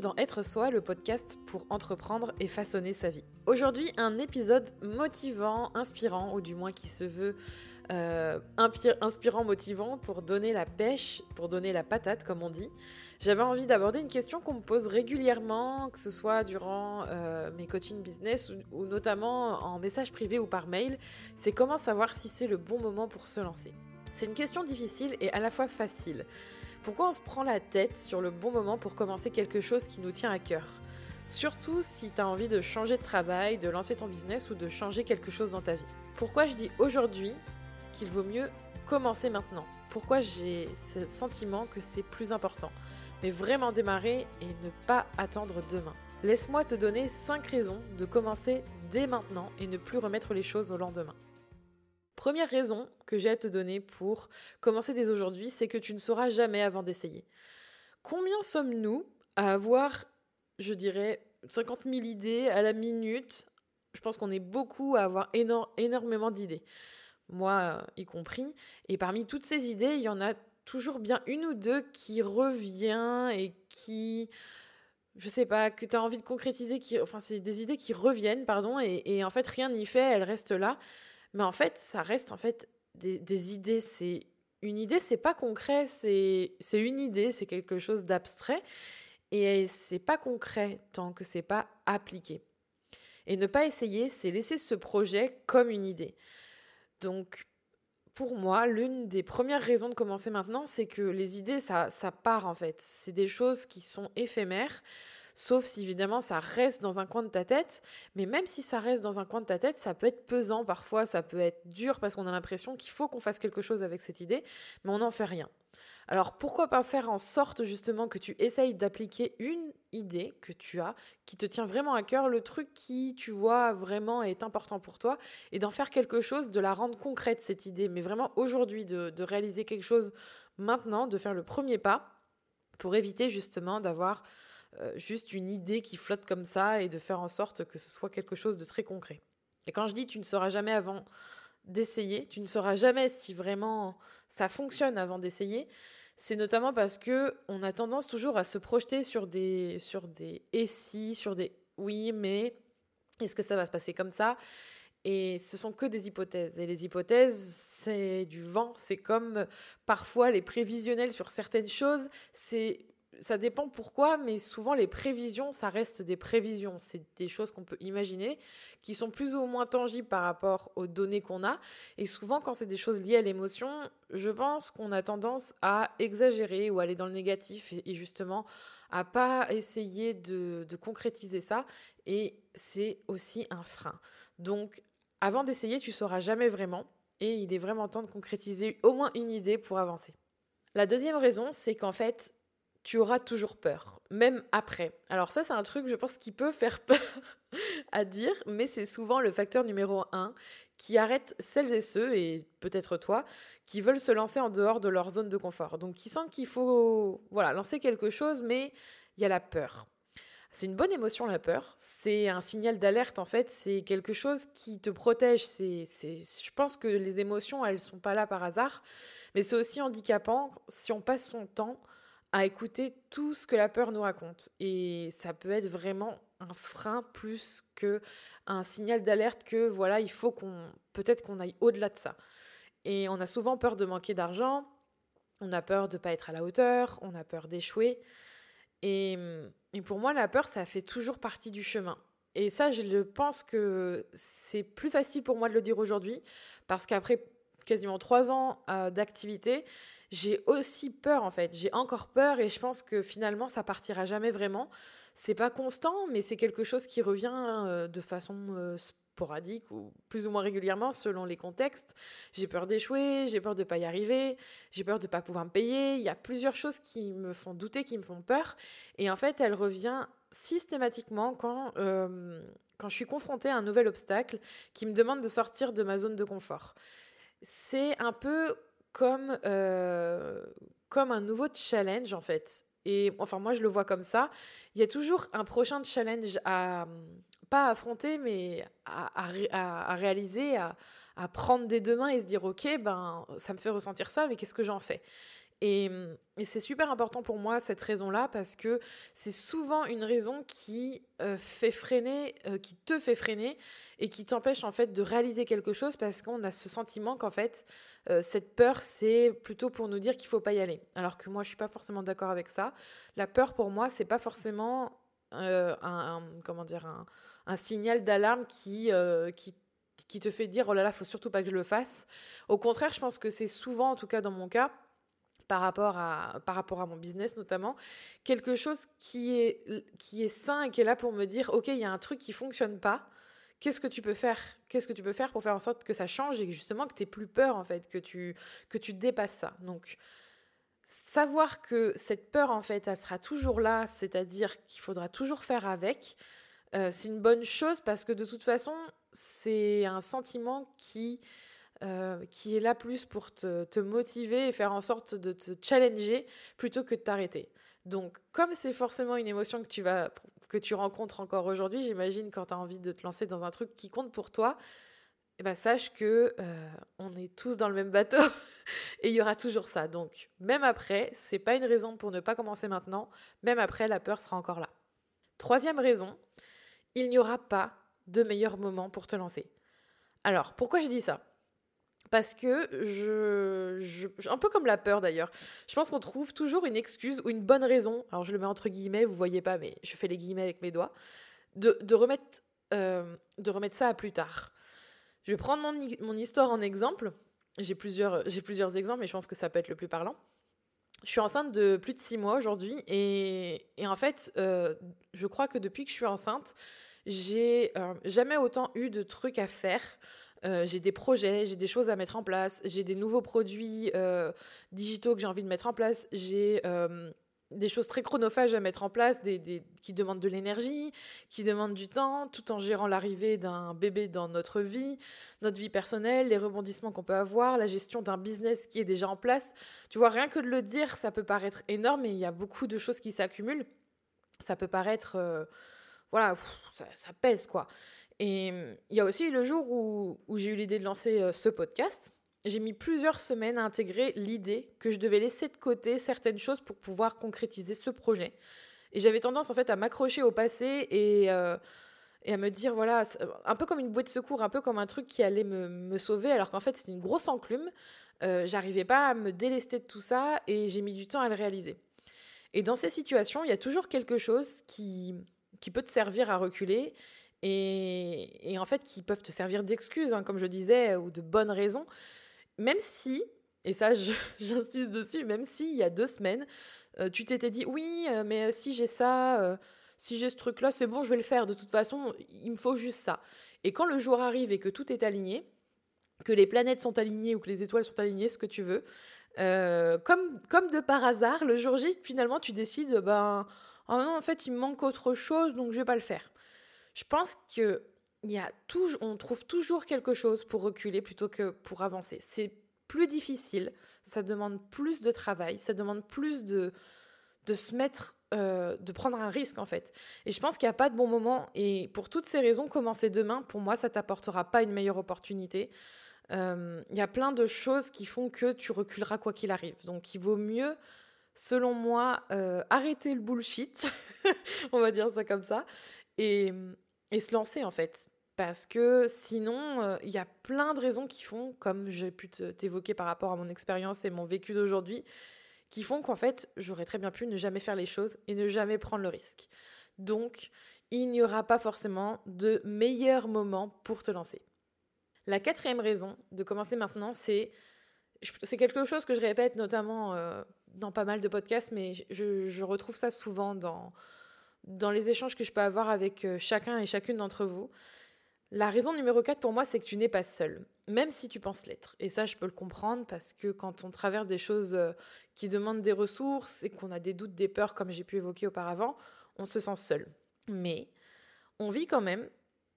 dans Être Soi, le podcast pour entreprendre et façonner sa vie. Aujourd'hui, un épisode motivant, inspirant, ou du moins qui se veut euh, inspirant, motivant pour donner la pêche, pour donner la patate, comme on dit. J'avais envie d'aborder une question qu'on me pose régulièrement, que ce soit durant euh, mes coaching business ou notamment en message privé ou par mail. C'est comment savoir si c'est le bon moment pour se lancer. C'est une question difficile et à la fois facile. Pourquoi on se prend la tête sur le bon moment pour commencer quelque chose qui nous tient à cœur? Surtout si tu as envie de changer de travail, de lancer ton business ou de changer quelque chose dans ta vie. Pourquoi je dis aujourd'hui qu'il vaut mieux commencer maintenant? Pourquoi j'ai ce sentiment que c'est plus important? Mais vraiment démarrer et ne pas attendre demain. Laisse-moi te donner 5 raisons de commencer dès maintenant et ne plus remettre les choses au lendemain. Première raison que j'ai à te donner pour commencer dès aujourd'hui, c'est que tu ne sauras jamais avant d'essayer. Combien sommes-nous à avoir, je dirais, 50 000 idées à la minute? Je pense qu'on est beaucoup à avoir énormément d'idées, moi y compris. Et parmi toutes ces idées, il y en a toujours bien une ou deux qui revient et qui je sais pas, que tu as envie de concrétiser, qui, enfin, c'est des idées qui reviennent, pardon, et en fait, rien n'y fait, elles restent là. Mais en fait, ça reste en fait des, idées. C'est une idée, c'est pas concret, c'est une idée, c'est quelque chose d'abstrait. Et c'est pas concret tant que c'est pas appliqué. Et ne pas essayer, c'est laisser ce projet comme une idée. Donc, pour moi, l'une des premières raisons de commencer maintenant, c'est que les idées, ça, ça part en fait. C'est des choses qui sont éphémères. Sauf si évidemment ça reste dans un coin de ta tête. Mais même si ça reste dans un coin de ta tête, ça peut être pesant parfois, ça peut être dur parce qu'on a l'impression qu'il faut qu'on fasse quelque chose avec cette idée, mais on n'en fait rien. Alors pourquoi pas faire en sorte justement que tu essayes d'appliquer une idée que tu as, qui te tient vraiment à cœur, le truc qui, tu vois, vraiment est important pour toi, et d'en faire quelque chose, de la rendre concrète cette idée, mais vraiment aujourd'hui, de, de réaliser quelque chose maintenant, de faire le premier pas pour éviter justement d'avoir euh, juste une idée qui flotte comme ça et de faire en sorte que ce soit quelque chose de très concret. Et quand je dis tu ne sauras jamais avant d'essayer, tu ne sauras jamais si vraiment ça fonctionne avant d'essayer, c'est notamment parce que on a tendance toujours à se projeter sur des sur des et si, sur des oui, mais est-ce que ça va se passer comme ça? Et ce sont que des hypothèses. Et les hypothèses, c'est du vent. C'est comme parfois les prévisionnels sur certaines choses. C'est ça dépend pourquoi, mais souvent les prévisions, ça reste des prévisions. C'est des choses qu'on peut imaginer, qui sont plus ou moins tangibles par rapport aux données qu'on a. Et souvent, quand c'est des choses liées à l'émotion, je pense qu'on a tendance à exagérer ou aller dans le négatif et, justement à pas essayer de, de concrétiser ça. Et c'est aussi un frein. Donc, avant d'essayer, tu sauras jamais vraiment. Et il est vraiment temps de concrétiser au moins une idée pour avancer. La deuxième raison, c'est qu'en fait, tu auras toujours peur, même après. Alors ça, c'est un truc, je pense, qui peut faire peur à dire, mais c'est souvent le facteur numéro un qui arrête celles et ceux, et peut-être toi, qui veulent se lancer en dehors de leur zone de confort. Donc qui sentent qu'il faut voilà, lancer quelque chose, mais il y a la peur. C'est une bonne émotion, la peur. C'est un signal d'alerte, en fait. C'est quelque chose qui te protège. C'est, je pense que les émotions, elles sont pas là par hasard. Mais c'est aussi handicapant si on passe son temps à écouter tout ce que la peur nous raconte. Et ça peut être vraiment un frein plus que un signal d'alerte que voilà, il faut qu'on peut-être qu'on aille au-delà de ça. Et on a souvent peur de manquer d'argent, on a peur de pas être à la hauteur, on a peur d'échouer. Et, et, pour moi, la peur, ça fait toujours partie du chemin. Et ça, je pense que c'est plus facile pour moi de le dire aujourd'hui, parce qu'après quasiment trois ans euh, d'activité, j'ai aussi peur en fait. J'ai encore peur et je pense que finalement ça partira jamais vraiment. C'est pas constant, mais c'est quelque chose qui revient euh, de façon euh, sporadique ou plus ou moins régulièrement selon les contextes. J'ai peur d'échouer, j'ai peur de pas y arriver, j'ai peur de pas pouvoir me payer. Il y a plusieurs choses qui me font douter, qui me font peur. Et en fait, elle revient systématiquement quand, quand je suis confrontée à un nouvel obstacle qui me demande de sortir de ma zone de confort c'est un peu comme, euh, comme un nouveau challenge en fait. Et enfin, moi, je le vois comme ça. Il y a toujours un prochain challenge à, pas à affronter, mais à, à, à réaliser, à, à, prendre des deux mains et se dire, OK, ben, ça me fait ressentir ça, mais qu'est-ce que j'en fais? Et, c'est super important pour moi cette raison-là parce que c'est souvent une raison qui euh, fait freiner, euh, qui te fait freiner et qui t'empêche en fait de réaliser quelque chose parce qu'on a ce sentiment qu'en fait euh, cette peur c'est plutôt pour nous dire qu'il faut pas y aller. Alors que moi je suis pas forcément d'accord avec ça. La peur pour moi c'est pas forcément un, comment dire un, signal d'alarme qui qui qui te fait dire oh là là faut surtout pas que je le fasse. Au contraire je pense que c'est souvent en tout cas dans mon cas par rapport à, par rapport à mon business notamment, quelque chose qui est, qui est sain et qui est là pour me dire, OK, il y a un truc qui fonctionne pas, qu'est-ce que tu peux faire? Qu'est-ce que tu peux faire pour faire en sorte que ça change et justement que tu plus peur en fait, que tu, que tu dépasses ça? Donc, savoir que cette peur en fait, elle sera toujours là, c'est-à-dire qu'il faudra toujours faire avec, euh, c'est une bonne chose parce que de toute façon, c'est un sentiment qui euh, qui est là plus pour te, motiver et faire en sorte de te challenger plutôt que de t'arrêter. Donc, comme c'est forcément une émotion que tu, vas, que tu rencontres encore aujourd'hui, j'imagine quand tu as envie de te lancer dans un truc qui compte pour toi, eh ben, sache que euh, on est tous dans le même bateau et il y aura toujours ça. Donc, même après, c'est pas une raison pour ne pas commencer maintenant. Même après, la peur sera encore là. Troisième raison, il n'y aura pas de meilleur moment pour te lancer. Alors, pourquoi je dis ça? Parce que je, Un peu comme la peur d'ailleurs. Je pense qu'on trouve toujours une excuse ou une bonne raison. Alors je le mets entre guillemets, vous voyez pas, mais je fais les guillemets avec mes doigts. De, remettre, euh, de remettre ça à plus tard. Je vais prendre mon, mon histoire en exemple. J'ai plusieurs, plusieurs exemples, mais je pense que ça peut être le plus parlant. Je suis enceinte de plus de six mois aujourd'hui et, en fait, euh, je crois que depuis que je suis enceinte, j'ai euh, jamais autant eu de trucs à faire euh, j'ai des projets, j'ai des choses à mettre en place, j'ai des nouveaux produits euh, digitaux que j'ai envie de mettre en place, j'ai euh, des choses très chronophages à mettre en place, des, qui demandent de l'énergie, qui demandent du temps, tout en gérant l'arrivée d'un bébé dans notre vie, notre vie personnelle, les rebondissements qu'on peut avoir, la gestion d'un business qui est déjà en place. Tu vois, rien que de le dire, ça peut paraître énorme, mais il y a beaucoup de choses qui s'accumulent. Ça peut paraître... voilà, ça, ça, pèse, quoi. Et hum, il y a aussi le jour où, j'ai eu l'idée de lancer euh, ce podcast. J'ai mis plusieurs semaines à intégrer l'idée que je devais laisser de côté certaines choses pour pouvoir concrétiser ce projet. Et j'avais tendance en fait à m'accrocher au passé et, euh, à me dire, voilà, un peu comme une bouée de secours, un peu comme un truc qui allait me, sauver, alors qu'en fait c'était une grosse enclume. Euh, J'arrivais pas à me délester de tout ça et j'ai mis du temps à le réaliser. Et dans ces situations, il y a toujours quelque chose qui peut te servir à reculer et, en fait qui peuvent te servir d'excuses, hein, comme je disais, ou de bonnes raisons, même si, et ça j'insiste dessus, même si il y a deux semaines, euh, tu t'étais dit oui, euh, mais euh, si j'ai ça, si j'ai ce truc-là, c'est bon, je vais le faire, de toute façon, il me faut juste ça. Et quand le jour arrive et que tout est aligné, que les planètes sont alignées ou que les étoiles sont alignées, ce que tu veux, comme, de par hasard, le jour J, finalement, tu décides, ben, oh non, en fait, il me manque autre chose, donc je vais pas le faire je pense que y a on trouve toujours quelque chose pour reculer plutôt que pour avancer. C'est plus difficile, ça demande plus de travail, ça demande plus de, de se mettre, euh, de prendre un risque en fait. Et je pense qu'il n'y a pas de bon moment. Et pour toutes ces raisons, commencer demain, pour moi, ça t'apportera pas une meilleure opportunité. Euh, il y a plein de choses qui font que tu reculeras quoi qu'il arrive. Donc il vaut mieux, selon moi, euh, arrêter le bullshit, on va dire ça comme ça, et, et se lancer en fait. Parce que sinon, euh, il y a plein de raisons qui font, comme j'ai pu t'évoquer par rapport à mon expérience et mon vécu d'aujourd'hui, qui font qu'en fait, j'aurais très bien pu ne jamais faire les choses et ne jamais prendre le risque. Donc, il n'y aura pas forcément de meilleur moment pour te lancer. La quatrième raison de commencer maintenant, c'est c'est quelque chose que je répète notamment euh, dans pas mal de podcasts, mais je, je retrouve ça souvent dans, dans les échanges que je peux avoir avec euh, chacun et chacune d'entre vous. La raison numéro 4 pour moi, c'est que tu n'es pas seul, même si tu penses l'être. Et ça, je peux le comprendre parce que quand on traverse des choses euh, qui demandent des ressources et qu'on a des doutes, des peurs, comme j'ai pu évoquer auparavant, on se sent seul. Mais on vit quand même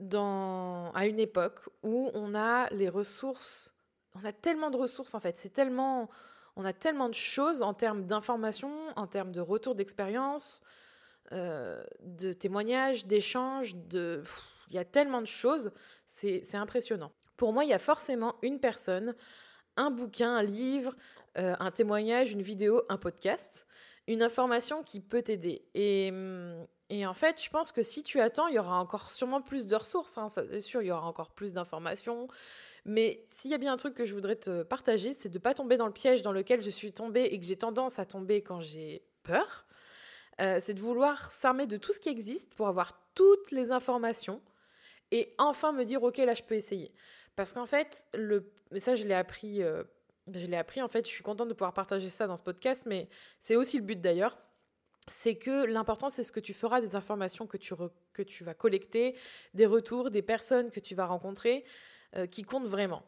à une époque où on a les ressources, on a tellement de ressources en fait, c'est tellement, on a tellement de choses en termes d'informations, en termes de retour d'expérience, euh, de témoignages, d'échanges, de... il y a tellement de choses, c'est impressionnant. Pour moi, il y a forcément une personne, un bouquin, un livre, euh, un témoignage, une vidéo, un podcast, une information qui peut t'aider. Et, hum, et, en fait, je pense que si tu attends, il y aura encore sûrement plus de ressources, hein, c'est sûr, il y aura encore plus d'informations. Mais s'il y a bien un truc que je voudrais te partager, c'est de ne pas tomber dans le piège dans lequel je suis tombée et que j'ai tendance à tomber quand j'ai peur. Euh, c'est de vouloir s'armer de tout ce qui existe pour avoir toutes les informations et enfin me dire, ok, là, je peux essayer. Parce qu'en fait, le... mais ça, je l'ai appris, euh, je l'ai appris, en fait, je suis contente de pouvoir partager ça dans ce podcast, mais c'est aussi le but d'ailleurs. C'est que l'important, c'est ce que tu feras des informations que tu, que tu vas collecter, des retours, des personnes que tu vas rencontrer, euh, qui comptent vraiment.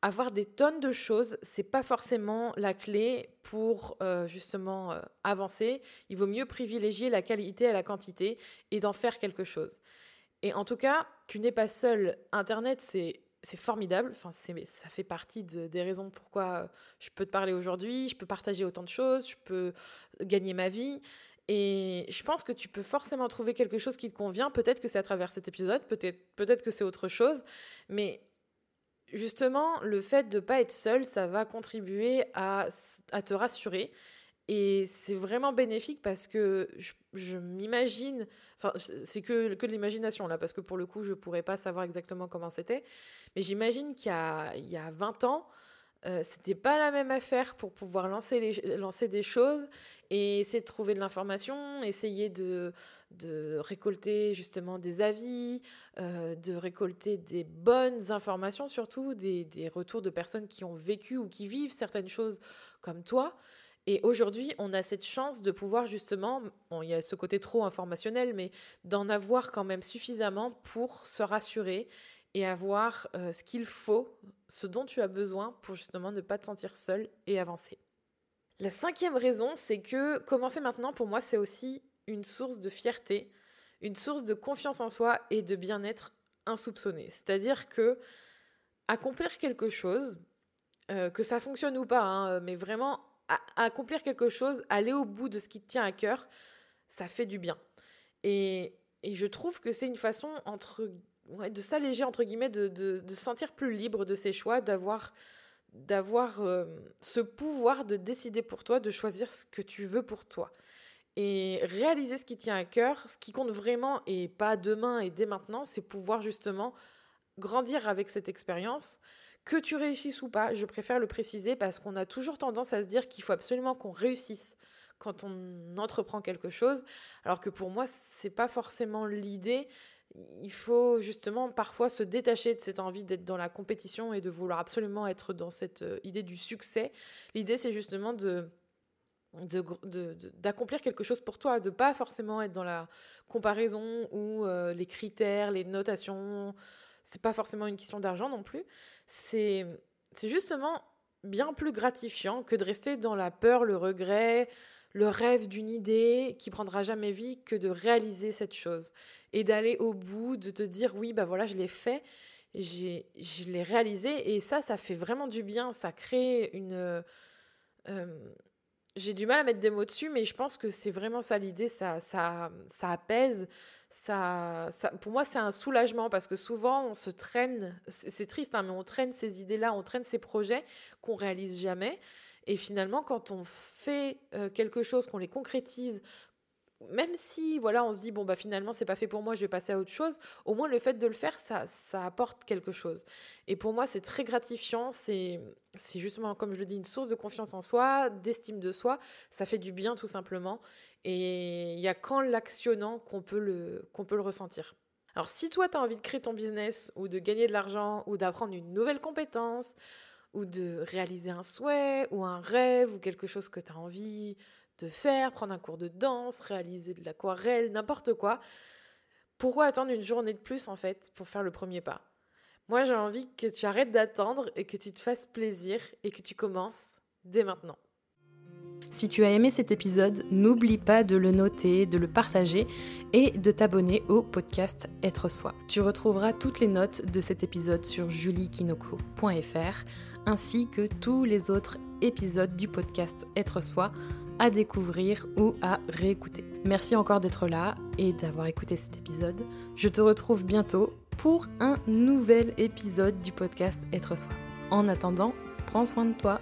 Avoir des tonnes de choses, c'est pas forcément la clé pour euh, justement avancer. Il vaut mieux privilégier la qualité à la quantité et d'en faire quelque chose. Et en tout cas, tu n'es pas seul. Internet, c'est c'est formidable. Enfin, ça fait partie des raisons pourquoi je peux te parler aujourd'hui. Je peux partager autant de choses. Je peux gagner ma vie. Et je pense que tu peux forcément trouver quelque chose qui te convient. Peut-être que c'est à travers cet épisode. Peut-être peut que c'est autre chose. Mais justement, le fait de ne pas être seul, ça va contribuer à, te rassurer. Et c'est vraiment bénéfique parce que je, m'imagine, enfin c'est que, de l'imagination là, parce que pour le coup je pourrais pas savoir exactement comment c'était, mais j'imagine qu'il y y a 20 ans, euh, c'était pas la même affaire pour pouvoir lancer, lancer des choses et essayer de trouver de l'information, essayer de, de récolter justement des avis, euh, de récolter des bonnes informations surtout, des, des retours de personnes qui ont vécu ou qui vivent certaines choses comme toi. Et aujourd'hui, on a cette chance de pouvoir justement, il y a ce côté trop informationnel, mais d'en avoir quand même suffisamment pour se rassurer et avoir euh, ce qu'il faut, ce dont tu as besoin pour justement ne pas te sentir seul et avancer. La cinquième raison, c'est que commencer maintenant, pour moi, c'est aussi une source de fierté, une source de confiance en soi et de bien-être insoupçonné. C'est-à-dire que accomplir quelque chose, euh, que ça fonctionne ou pas, hein, mais vraiment accomplir quelque chose, aller au bout de ce qui te tient à cœur, ça fait du bien. Et, je trouve que c'est une façon entre, de s'alléger, entre guillemets, de, se sentir plus libre de ses choix, d'avoir d'avoir euh, ce pouvoir de décider pour toi, de choisir ce que tu veux pour toi. Et réaliser ce qui tient à cœur, ce qui compte vraiment, et pas demain et dès maintenant, c'est pouvoir justement grandir avec cette expérience, que tu réussisses ou pas, je préfère le préciser parce qu'on a toujours tendance à se dire qu'il faut absolument qu'on réussisse quand on entreprend quelque chose, alors que pour moi, c'est pas forcément l'idée. Il faut justement parfois se détacher de cette envie d'être dans la compétition et de vouloir absolument être dans cette euh, idée du succès. L'idée, c'est justement de d'accomplir quelque chose pour toi, de pas forcément être dans la comparaison ou euh, les critères, les notations, c'est pas forcément une question d'argent non plus. C'est justement bien plus gratifiant que de rester dans la peur, le regret, le rêve d'une idée qui prendra jamais vie que de réaliser cette chose et d'aller au bout, de te dire oui, bah voilà, je l'ai fait, je l'ai réalisé et ça, ça fait vraiment du bien, ça crée une. Euh, j'ai du mal à mettre des mots dessus, mais je pense que c'est vraiment ça l'idée, ça, ça, ça apaise, ça, ça, pour moi, c'est un soulagement parce que souvent, on se traîne, c'est triste, hein, mais on traîne ces idées-là, on traîne ces projets qu'on réalise jamais. Et finalement, quand on fait euh, quelque chose, qu'on les concrétise, même si voilà, on se dit bon bah finalement c'est pas fait pour moi, je vais passer à autre chose, au moins le fait de le faire ça ça apporte quelque chose. Et pour moi, c'est très gratifiant, c'est c'est justement comme je le dis une source de confiance en soi, d'estime de soi, ça fait du bien tout simplement et il y a qu'en l'actionnant qu'on peut le qu'on peut le ressentir. Alors si toi tu as envie de créer ton business ou de gagner de l'argent ou d'apprendre une nouvelle compétence ou de réaliser un souhait ou un rêve ou quelque chose que tu as envie de faire, prendre un cours de danse, réaliser de l'aquarelle, n'importe quoi. Pourquoi attendre une journée de plus en fait pour faire le premier pas? Moi j'ai envie que tu arrêtes d'attendre et que tu te fasses plaisir et que tu commences dès maintenant. Si tu as aimé cet épisode, n'oublie pas de le noter, de le partager et de t'abonner au podcast Être Soi. Tu retrouveras toutes les notes de cet épisode sur juliekinoko.fr ainsi que tous les autres épisodes du podcast Être Soi à découvrir ou à réécouter. Merci encore d'être là et d'avoir écouté cet épisode. Je te retrouve bientôt pour un nouvel épisode du podcast Être Soi. En attendant, Prends soin de toi.